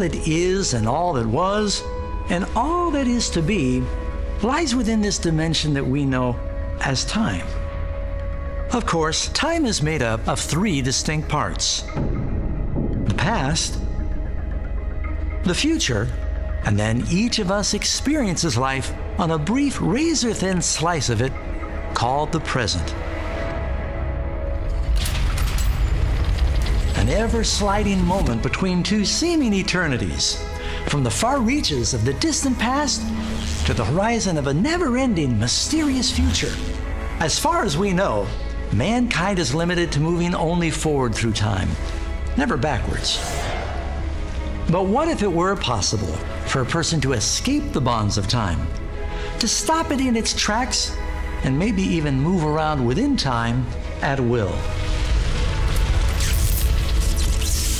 that is and all that was and all that is to be lies within this dimension that we know as time. Of course, time is made up of three distinct parts the past, the future, and then each of us experiences life on a brief, razor thin slice of it called the present. Ever sliding moment between two seeming eternities, from the far reaches of the distant past to the horizon of a never ending, mysterious future. As far as we know, mankind is limited to moving only forward through time, never backwards. But what if it were possible for a person to escape the bonds of time, to stop it in its tracks, and maybe even move around within time at will?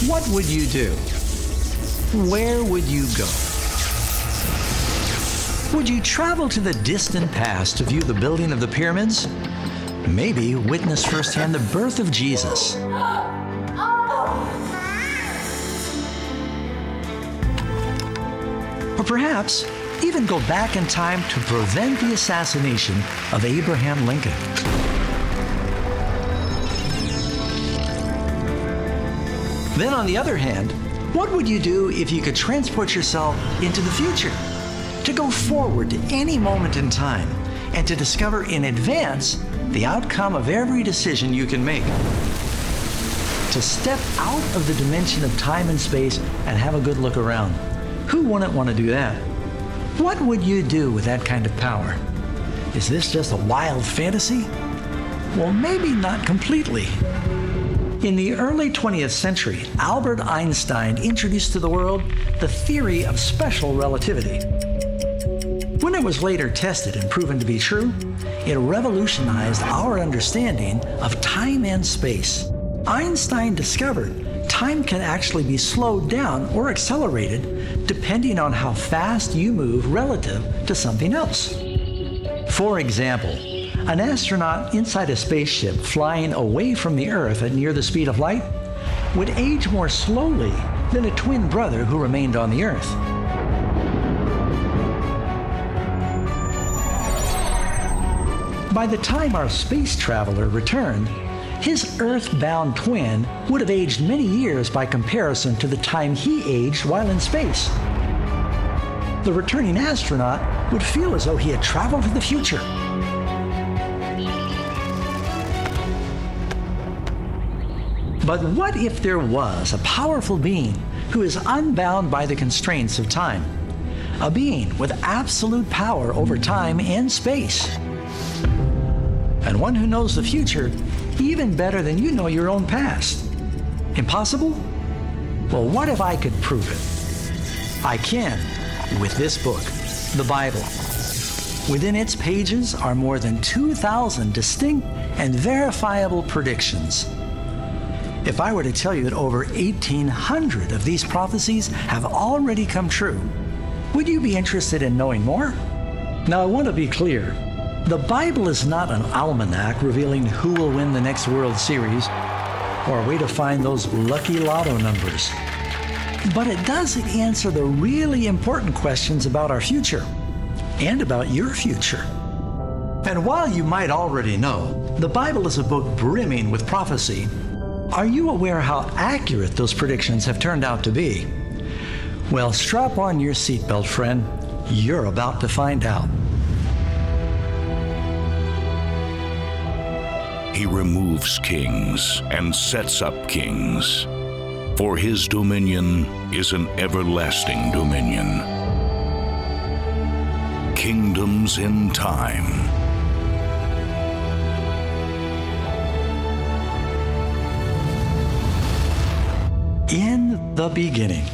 What would you do? Where would you go? Would you travel to the distant past to view the building of the pyramids? Maybe witness firsthand the birth of Jesus. Or perhaps even go back in time to prevent the assassination of Abraham Lincoln. Then, on the other hand, what would you do if you could transport yourself into the future? To go forward to any moment in time and to discover in advance the outcome of every decision you can make. To step out of the dimension of time and space and have a good look around. Who wouldn't want to do that? What would you do with that kind of power? Is this just a wild fantasy? Well, maybe not completely. In the early 20th century, Albert Einstein introduced to the world the theory of special relativity. When it was later tested and proven to be true, it revolutionized our understanding of time and space. Einstein discovered time can actually be slowed down or accelerated depending on how fast you move relative to something else. For example, an astronaut inside a spaceship flying away from the Earth at near the speed of light would age more slowly than a twin brother who remained on the Earth. By the time our space traveler returned, his Earth-bound twin would have aged many years by comparison to the time he aged while in space. The returning astronaut would feel as though he had traveled to the future. But what if there was a powerful being who is unbound by the constraints of time? A being with absolute power over time and space. And one who knows the future even better than you know your own past. Impossible? Well, what if I could prove it? I can with this book, the Bible. Within its pages are more than 2,000 distinct and verifiable predictions. If I were to tell you that over 1,800 of these prophecies have already come true, would you be interested in knowing more? Now, I want to be clear. The Bible is not an almanac revealing who will win the next World Series or a way to find those lucky lotto numbers. But it does answer the really important questions about our future and about your future. And while you might already know, the Bible is a book brimming with prophecy. Are you aware how accurate those predictions have turned out to be? Well, strap on your seatbelt, friend. You're about to find out. He removes kings and sets up kings. For his dominion is an everlasting dominion. Kingdoms in time. In the beginning.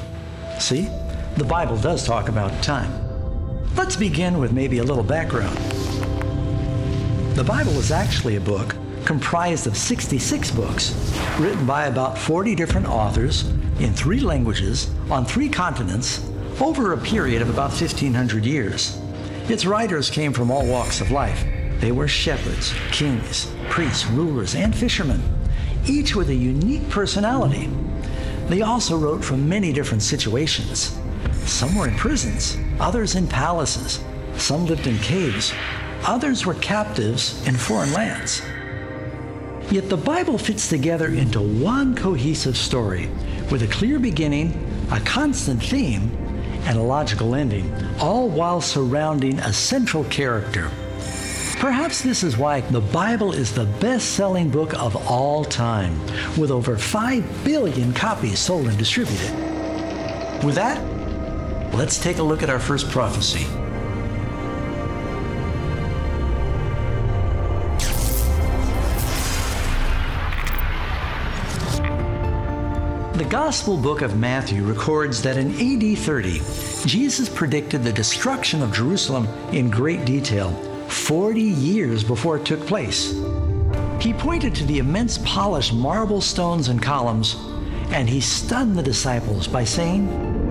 See, the Bible does talk about time. Let's begin with maybe a little background. The Bible is actually a book comprised of 66 books written by about 40 different authors in three languages on three continents over a period of about 1500 years. Its writers came from all walks of life. They were shepherds, kings, priests, rulers, and fishermen. each with a unique personality. They also wrote from many different situations. Some were in prisons, others in palaces, some lived in caves, others were captives in foreign lands. Yet the Bible fits together into one cohesive story with a clear beginning, a constant theme, and a logical ending, all while surrounding a central character. Perhaps this is why the Bible is the best selling book of all time, with over 5 billion copies sold and distributed. With that, let's take a look at our first prophecy. The Gospel book of Matthew records that in AD 30, Jesus predicted the destruction of Jerusalem in great detail, 40 years before it took place. He pointed to the immense polished marble stones and columns, and he stunned the disciples by saying,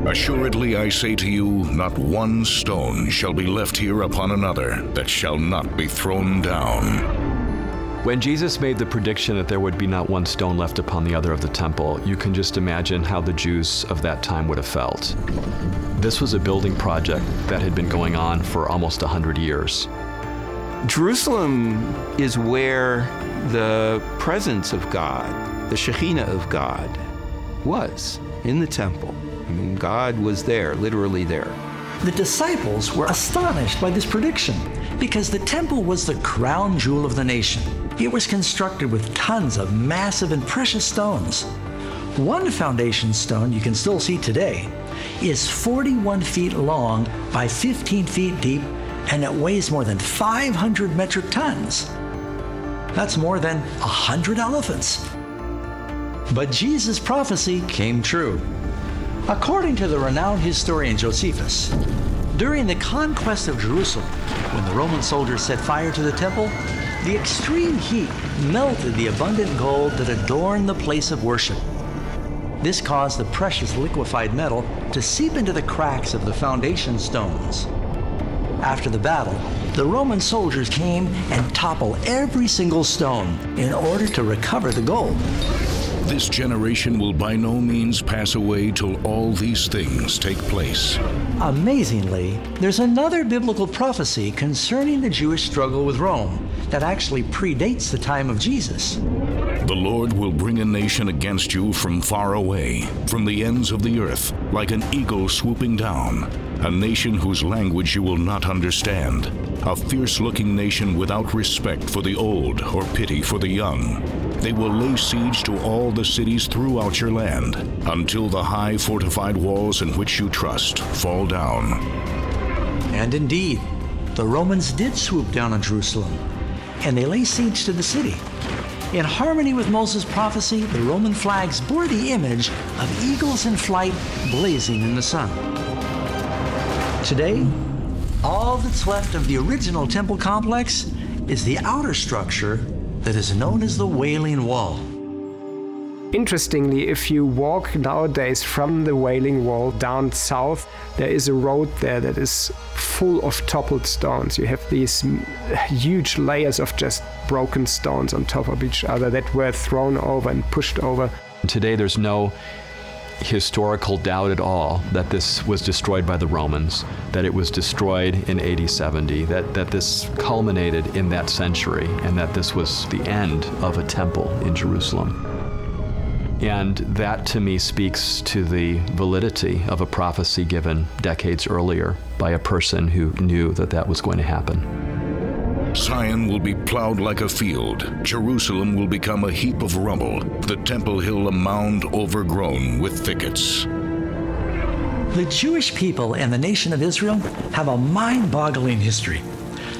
Assuredly I say to you, not one stone shall be left here upon another that shall not be thrown down. When Jesus made the prediction that there would be not one stone left upon the other of the temple, you can just imagine how the Jews of that time would have felt. This was a building project that had been going on for almost 100 years. Jerusalem is where the presence of God, the Shekhinah of God, was in the temple. I mean, God was there, literally there. The disciples were astonished by this prediction because the temple was the crown jewel of the nation. It was constructed with tons of massive and precious stones. One foundation stone you can still see today is 41 feet long by 15 feet deep, and it weighs more than 500 metric tons. That's more than 100 elephants. But Jesus' prophecy came true. According to the renowned historian Josephus, during the conquest of Jerusalem, when the Roman soldiers set fire to the temple, the extreme heat melted the abundant gold that adorned the place of worship. This caused the precious liquefied metal to seep into the cracks of the foundation stones. After the battle, the Roman soldiers came and toppled every single stone in order to recover the gold. This generation will by no means pass away till all these things take place. Amazingly, there's another biblical prophecy concerning the Jewish struggle with Rome that actually predates the time of Jesus. The Lord will bring a nation against you from far away, from the ends of the earth, like an eagle swooping down, a nation whose language you will not understand, a fierce looking nation without respect for the old or pity for the young. They will lay siege to all the cities throughout your land until the high fortified walls in which you trust fall down. And indeed, the Romans did swoop down on Jerusalem, and they lay siege to the city. In harmony with Moses' prophecy, the Roman flags bore the image of eagles in flight blazing in the sun. Today, all that's left of the original temple complex is the outer structure that is known as the Wailing Wall. Interestingly, if you walk nowadays from the Wailing Wall down south, there is a road there that is full of toppled stones. You have these huge layers of just broken stones on top of each other that were thrown over and pushed over. Today, there's no historical doubt at all that this was destroyed by the Romans, that it was destroyed in AD 70, that, that this culminated in that century, and that this was the end of a temple in Jerusalem. And that to me speaks to the validity of a prophecy given decades earlier by a person who knew that that was going to happen. Zion will be plowed like a field. Jerusalem will become a heap of rubble. The Temple Hill a mound overgrown with thickets. The Jewish people and the nation of Israel have a mind boggling history.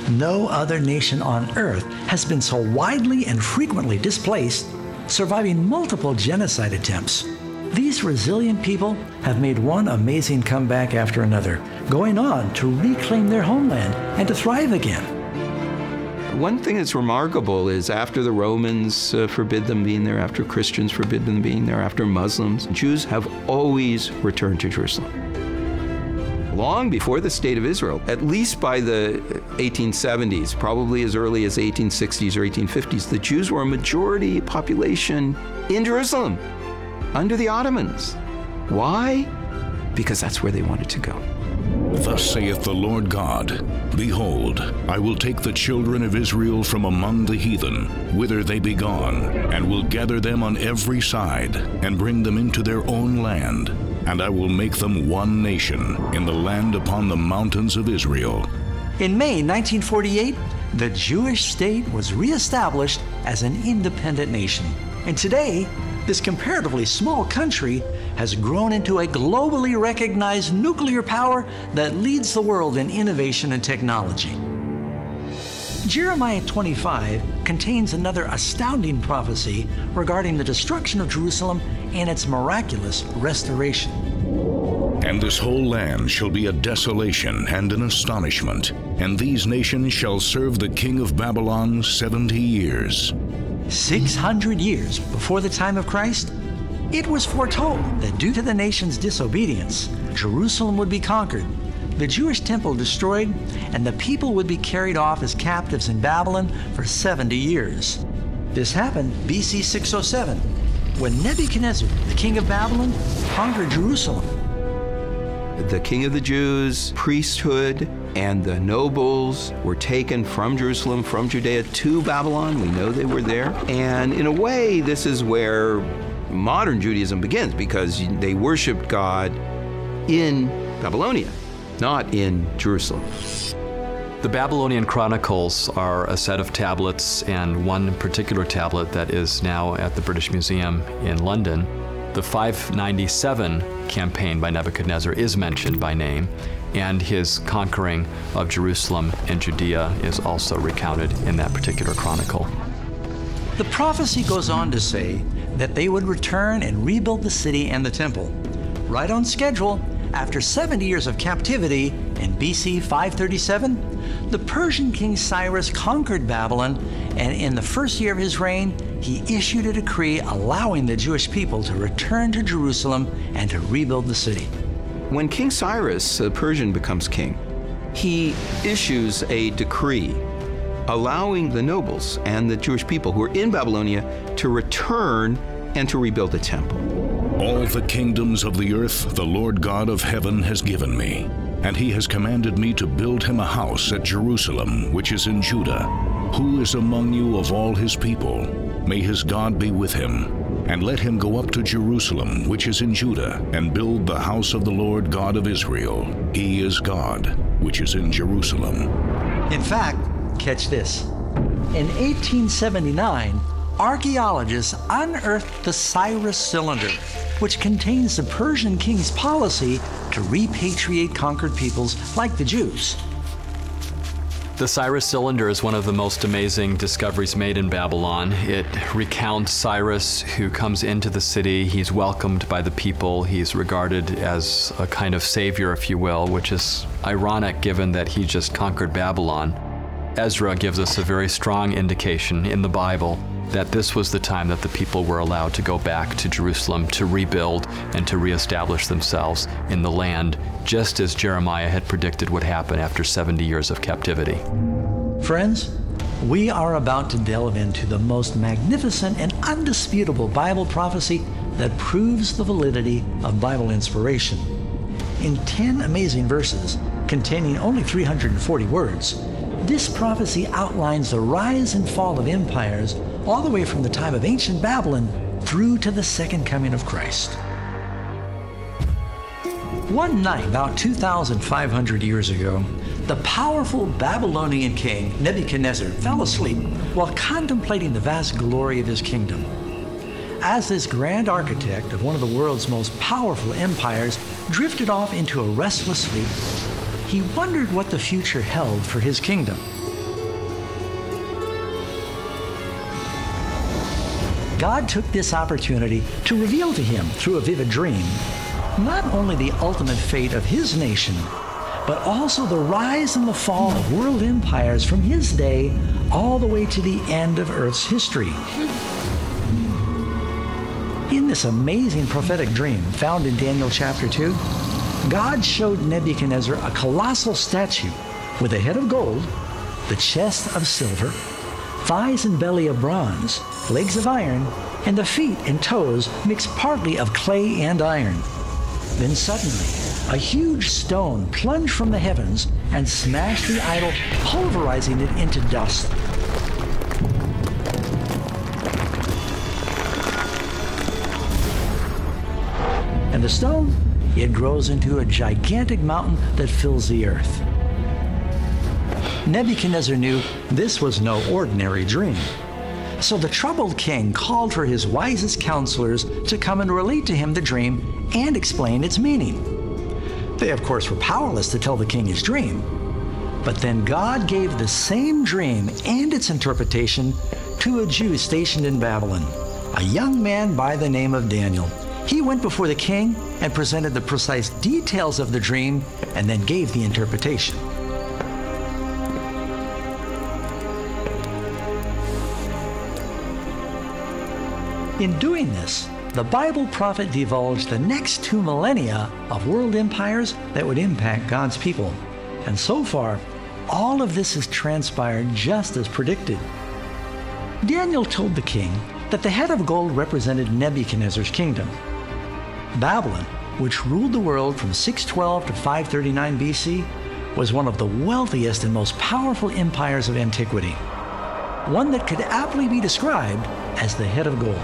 No other nation on earth has been so widely and frequently displaced, surviving multiple genocide attempts. These resilient people have made one amazing comeback after another, going on to reclaim their homeland and to thrive again. One thing that's remarkable is after the Romans uh, forbid them being there, after Christians forbid them being there, after Muslims, Jews have always returned to Jerusalem. Long before the state of Israel, at least by the 1870s, probably as early as 1860s or 1850s, the Jews were a majority population in Jerusalem under the Ottomans. Why? Because that's where they wanted to go. Thus saith the Lord God Behold, I will take the children of Israel from among the heathen, whither they be gone, and will gather them on every side, and bring them into their own land. And I will make them one nation in the land upon the mountains of Israel. In May 1948, the Jewish state was reestablished as an independent nation. And today, this comparatively small country has grown into a globally recognized nuclear power that leads the world in innovation and technology. Jeremiah 25 contains another astounding prophecy regarding the destruction of Jerusalem and its miraculous restoration. And this whole land shall be a desolation and an astonishment, and these nations shall serve the king of Babylon seventy years. 600 years before the time of Christ, it was foretold that due to the nation's disobedience, Jerusalem would be conquered, the Jewish temple destroyed, and the people would be carried off as captives in Babylon for 70 years. This happened BC 607, when Nebuchadnezzar, the king of Babylon, conquered Jerusalem. The king of the Jews, priesthood, and the nobles were taken from Jerusalem, from Judea to Babylon. We know they were there. And in a way, this is where modern Judaism begins because they worshiped God in Babylonia, not in Jerusalem. The Babylonian Chronicles are a set of tablets, and one particular tablet that is now at the British Museum in London. The 597 campaign by Nebuchadnezzar is mentioned by name, and his conquering of Jerusalem and Judea is also recounted in that particular chronicle. The prophecy goes on to say that they would return and rebuild the city and the temple. Right on schedule, after 70 years of captivity in BC 537, the Persian king Cyrus conquered Babylon, and in the first year of his reign, he issued a decree allowing the Jewish people to return to Jerusalem and to rebuild the city. When King Cyrus, the Persian, becomes king, he issues a decree allowing the nobles and the Jewish people who are in Babylonia to return and to rebuild the temple. All the kingdoms of the earth the Lord God of heaven has given me, and he has commanded me to build him a house at Jerusalem, which is in Judah. Who is among you of all his people? May his God be with him. And let him go up to Jerusalem, which is in Judah, and build the house of the Lord God of Israel. He is God, which is in Jerusalem. In fact, catch this. In 1879, archaeologists unearthed the Cyrus cylinder, which contains the Persian king's policy to repatriate conquered peoples like the Jews. The Cyrus cylinder is one of the most amazing discoveries made in Babylon. It recounts Cyrus, who comes into the city. He's welcomed by the people. He's regarded as a kind of savior, if you will, which is ironic given that he just conquered Babylon. Ezra gives us a very strong indication in the Bible that this was the time that the people were allowed to go back to Jerusalem to rebuild and to reestablish themselves in the land, just as Jeremiah had predicted would happen after 70 years of captivity. Friends, we are about to delve into the most magnificent and undisputable Bible prophecy that proves the validity of Bible inspiration. In 10 amazing verses, containing only 340 words, this prophecy outlines the rise and fall of empires all the way from the time of ancient Babylon through to the second coming of Christ. One night, about 2,500 years ago, the powerful Babylonian king Nebuchadnezzar fell asleep while contemplating the vast glory of his kingdom. As this grand architect of one of the world's most powerful empires drifted off into a restless sleep, he wondered what the future held for his kingdom. God took this opportunity to reveal to him through a vivid dream not only the ultimate fate of his nation, but also the rise and the fall of world empires from his day all the way to the end of Earth's history. In this amazing prophetic dream found in Daniel chapter 2, God showed Nebuchadnezzar a colossal statue with a head of gold, the chest of silver, thighs and belly of bronze, legs of iron, and the feet and toes mixed partly of clay and iron. Then suddenly, a huge stone plunged from the heavens and smashed the idol, pulverizing it into dust. And the stone, it grows into a gigantic mountain that fills the earth. Nebuchadnezzar knew this was no ordinary dream. So the troubled king called for his wisest counselors to come and relate to him the dream and explain its meaning. They, of course, were powerless to tell the king his dream. But then God gave the same dream and its interpretation to a Jew stationed in Babylon, a young man by the name of Daniel. He went before the king and presented the precise details of the dream and then gave the interpretation. In doing this, the Bible prophet divulged the next two millennia of world empires that would impact God's people. And so far, all of this has transpired just as predicted. Daniel told the king that the head of gold represented Nebuchadnezzar's kingdom. Babylon, which ruled the world from 612 to 539 BC, was one of the wealthiest and most powerful empires of antiquity, one that could aptly be described as the head of gold.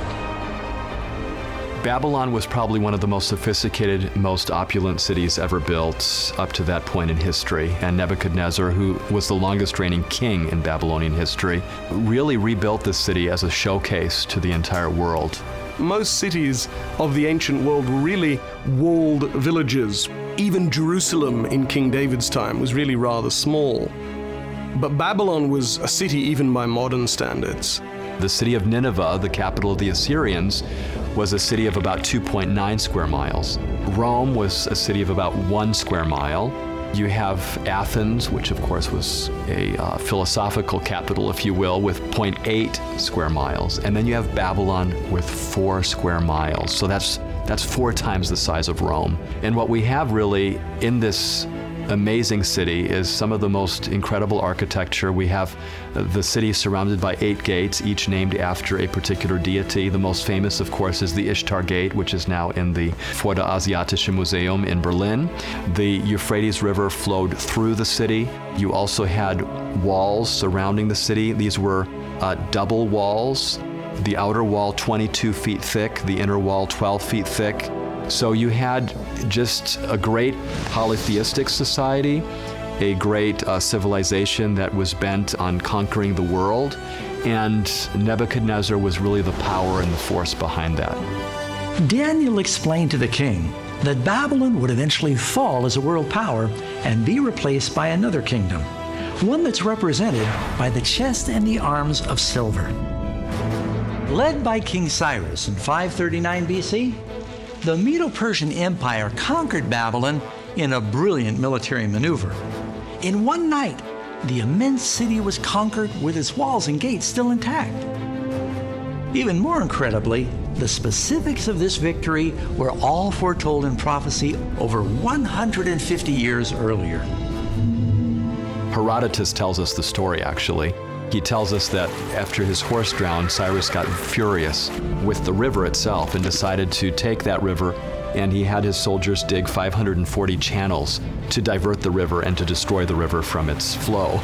Babylon was probably one of the most sophisticated, most opulent cities ever built up to that point in history. And Nebuchadnezzar, who was the longest reigning king in Babylonian history, really rebuilt this city as a showcase to the entire world. Most cities of the ancient world were really walled villages. Even Jerusalem in King David's time was really rather small. But Babylon was a city even by modern standards. The city of Nineveh, the capital of the Assyrians, was a city of about 2.9 square miles. Rome was a city of about one square mile. You have Athens, which of course was a uh, philosophical capital, if you will, with 0.8 square miles. And then you have Babylon with four square miles. So that's, that's four times the size of Rome. And what we have really in this amazing city is some of the most incredible architecture. We have the city surrounded by eight gates, each named after a particular deity. The most famous, of course, is the Ishtar Gate, which is now in the Vorderasiatische Museum in Berlin. The Euphrates River flowed through the city. You also had walls surrounding the city. These were uh, double walls. The outer wall 22 feet thick, the inner wall 12 feet thick. So you had just a great polytheistic society, a great uh, civilization that was bent on conquering the world, and Nebuchadnezzar was really the power and the force behind that. Daniel explained to the king that Babylon would eventually fall as a world power and be replaced by another kingdom, one that's represented by the chest and the arms of silver. Led by King Cyrus in 539 BC, the Medo Persian Empire conquered Babylon in a brilliant military maneuver. In one night, the immense city was conquered with its walls and gates still intact. Even more incredibly, the specifics of this victory were all foretold in prophecy over 150 years earlier. Herodotus tells us the story, actually. He tells us that after his horse drowned, Cyrus got furious with the river itself and decided to take that river and he had his soldiers dig 540 channels to divert the river and to destroy the river from its flow.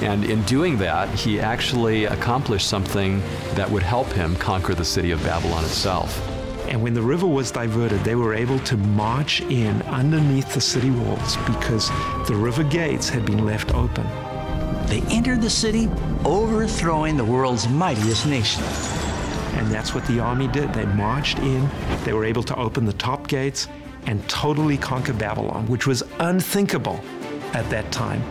And in doing that, he actually accomplished something that would help him conquer the city of Babylon itself. And when the river was diverted, they were able to march in underneath the city walls because the river gates had been left open. They entered the city, overthrowing the world's mightiest nation. And that's what the army did. They marched in, they were able to open the top gates and totally conquer Babylon, which was unthinkable at that time.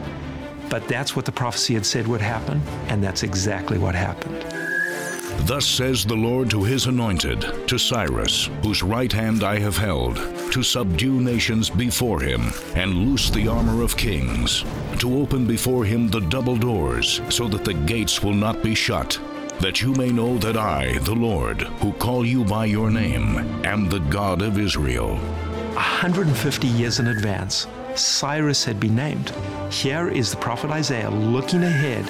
But that's what the prophecy had said would happen, and that's exactly what happened. Thus says the Lord to his anointed, to Cyrus, whose right hand I have held, to subdue nations before him, and loose the armor of kings, to open before him the double doors, so that the gates will not be shut, that you may know that I, the Lord, who call you by your name, am the God of Israel. 150 years in advance, Cyrus had been named. Here is the prophet Isaiah looking ahead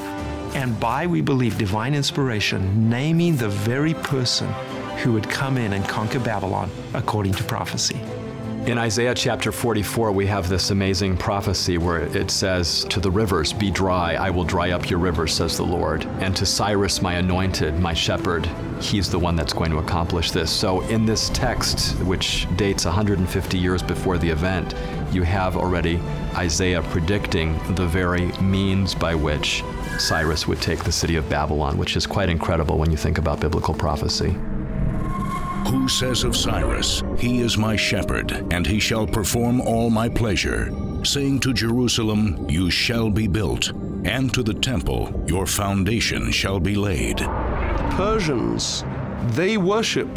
and by, we believe, divine inspiration, naming the very person who would come in and conquer Babylon according to prophecy. In Isaiah chapter 44, we have this amazing prophecy where it says, To the rivers, be dry, I will dry up your rivers, says the Lord. And to Cyrus, my anointed, my shepherd, he's the one that's going to accomplish this. So, in this text, which dates 150 years before the event, you have already Isaiah predicting the very means by which Cyrus would take the city of Babylon, which is quite incredible when you think about biblical prophecy. Who says of Cyrus, He is my shepherd, and he shall perform all my pleasure, saying to Jerusalem, You shall be built, and to the temple, Your foundation shall be laid. Persians, they worship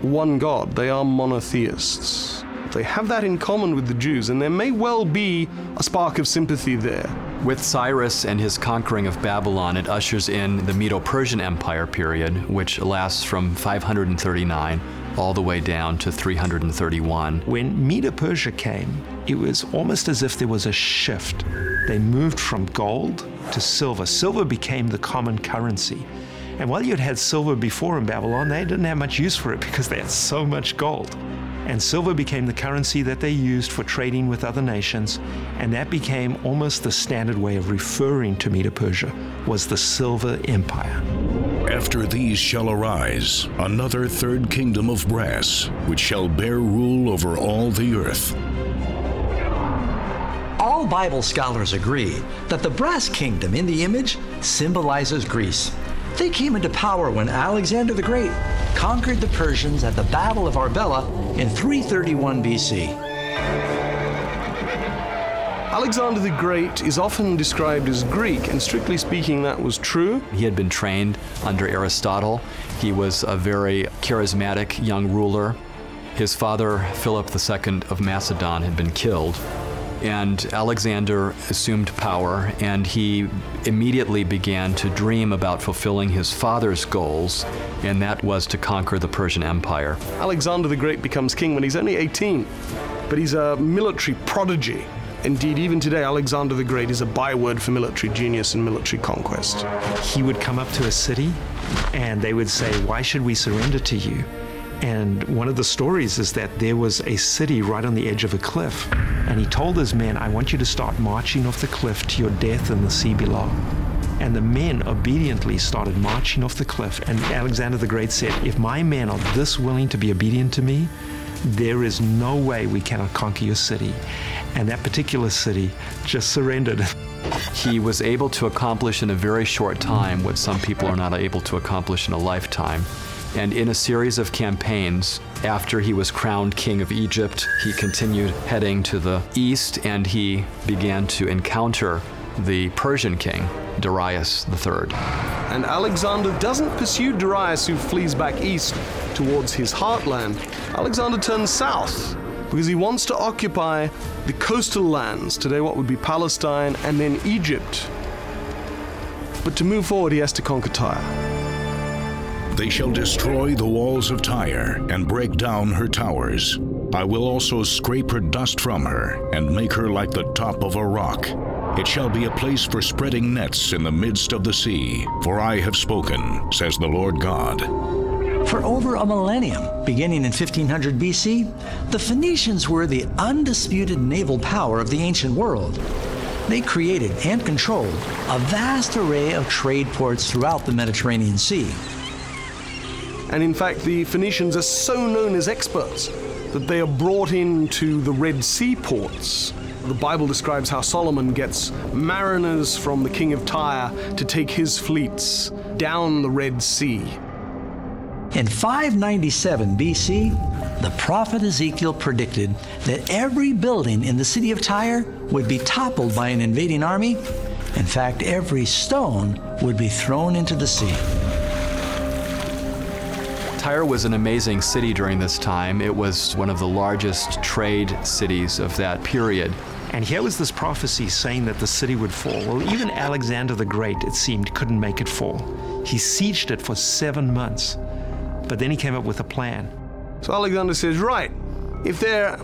one God, they are monotheists. They have that in common with the Jews, and there may well be a spark of sympathy there. With Cyrus and his conquering of Babylon, it ushers in the Medo Persian Empire period, which lasts from 539 all the way down to 331. When Medo Persia came, it was almost as if there was a shift. They moved from gold to silver. Silver became the common currency. And while you'd had silver before in Babylon, they didn't have much use for it because they had so much gold. And silver became the currency that they used for trading with other nations, and that became almost the standard way of referring to Medo Persia was the Silver Empire. After these shall arise another third kingdom of brass, which shall bear rule over all the earth. All Bible scholars agree that the brass kingdom in the image symbolizes Greece. They came into power when Alexander the Great conquered the Persians at the Battle of Arbela in 331 BC. Alexander the Great is often described as Greek, and strictly speaking, that was true. He had been trained under Aristotle. He was a very charismatic young ruler. His father, Philip II of Macedon, had been killed and Alexander assumed power, and he immediately began to dream about fulfilling his father's goals, and that was to conquer the Persian Empire. Alexander the Great becomes king when he's only 18, but he's a military prodigy. Indeed, even today, Alexander the Great is a byword for military genius and military conquest. He would come up to a city, and they would say, Why should we surrender to you? And one of the stories is that there was a city right on the edge of a cliff. And he told his men, I want you to start marching off the cliff to your death in the sea below. And the men obediently started marching off the cliff. And Alexander the Great said, If my men are this willing to be obedient to me, there is no way we cannot conquer your city. And that particular city just surrendered. He was able to accomplish in a very short time what some people are not able to accomplish in a lifetime. And in a series of campaigns, after he was crowned king of Egypt, he continued heading to the east and he began to encounter the Persian king, Darius III. And Alexander doesn't pursue Darius, who flees back east towards his heartland. Alexander turns south because he wants to occupy the coastal lands, today what would be Palestine, and then Egypt. But to move forward, he has to conquer Tyre. They shall destroy the walls of Tyre and break down her towers. I will also scrape her dust from her and make her like the top of a rock. It shall be a place for spreading nets in the midst of the sea, for I have spoken, says the Lord God. For over a millennium, beginning in 1500 BC, the Phoenicians were the undisputed naval power of the ancient world. They created and controlled a vast array of trade ports throughout the Mediterranean Sea. And in fact, the Phoenicians are so known as experts that they are brought into the Red Sea ports. The Bible describes how Solomon gets mariners from the king of Tyre to take his fleets down the Red Sea. In 597 BC, the prophet Ezekiel predicted that every building in the city of Tyre would be toppled by an invading army. In fact, every stone would be thrown into the sea. Tyre was an amazing city during this time. It was one of the largest trade cities of that period. And here was this prophecy saying that the city would fall. Well, even Alexander the Great, it seemed, couldn't make it fall. He sieged it for seven months. But then he came up with a plan. So Alexander says, Right, if they're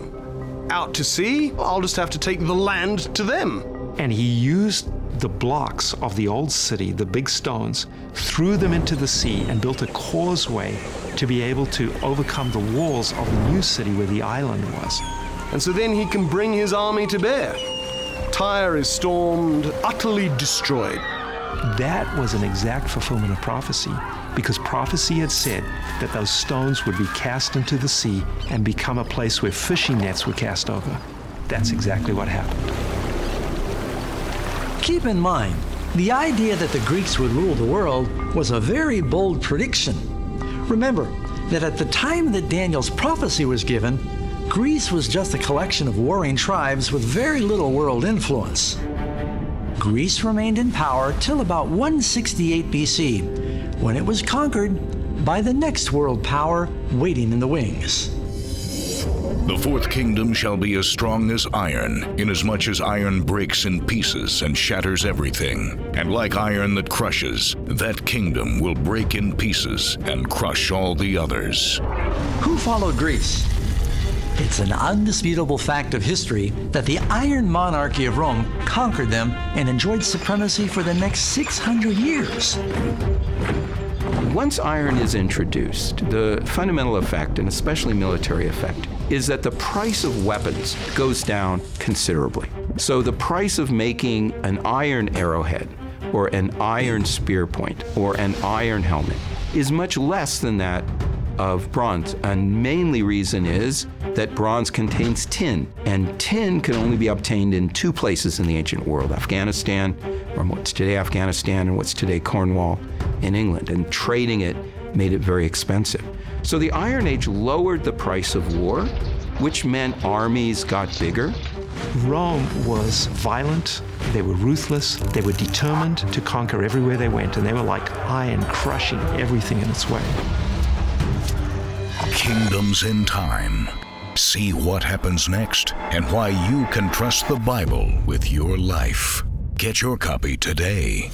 out to sea, I'll just have to take the land to them. And he used the blocks of the old city, the big stones, threw them into the sea and built a causeway to be able to overcome the walls of the new city where the island was. And so then he can bring his army to bear. Tyre is stormed, utterly destroyed. That was an exact fulfillment of prophecy because prophecy had said that those stones would be cast into the sea and become a place where fishing nets were cast over. That's exactly what happened. Keep in mind, the idea that the Greeks would rule the world was a very bold prediction. Remember that at the time that Daniel's prophecy was given, Greece was just a collection of warring tribes with very little world influence. Greece remained in power till about 168 BC, when it was conquered by the next world power waiting in the wings. The fourth kingdom shall be as strong as iron, inasmuch as iron breaks in pieces and shatters everything. And like iron that crushes, that kingdom will break in pieces and crush all the others. Who followed Greece? It's an undisputable fact of history that the Iron Monarchy of Rome conquered them and enjoyed supremacy for the next 600 years. Once iron is introduced, the fundamental effect, and especially military effect, is that the price of weapons goes down considerably. So the price of making an iron arrowhead or an iron spear point or an iron helmet is much less than that of bronze. And mainly reason is that bronze contains tin, and tin can only be obtained in two places in the ancient world Afghanistan, or what's today Afghanistan, and what's today Cornwall in England. And trading it made it very expensive. So the Iron Age lowered the price of war, which meant armies got bigger. Rome was violent, they were ruthless, they were determined to conquer everywhere they went, and they were like iron crushing everything in its way. Kingdoms in Time. See what happens next and why you can trust the Bible with your life. Get your copy today.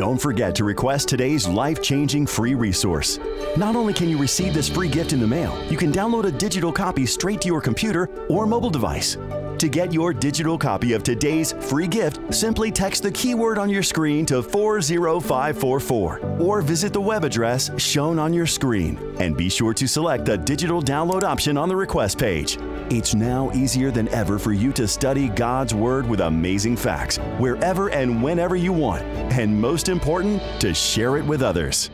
Don't forget to request today's life changing free resource. Not only can you receive this free gift in the mail, you can download a digital copy straight to your computer or mobile device. To get your digital copy of today's free gift, simply text the keyword on your screen to 40544 or visit the web address shown on your screen. And be sure to select the digital download option on the request page. It's now easier than ever for you to study God's Word with amazing facts wherever and whenever you want. And most important, to share it with others.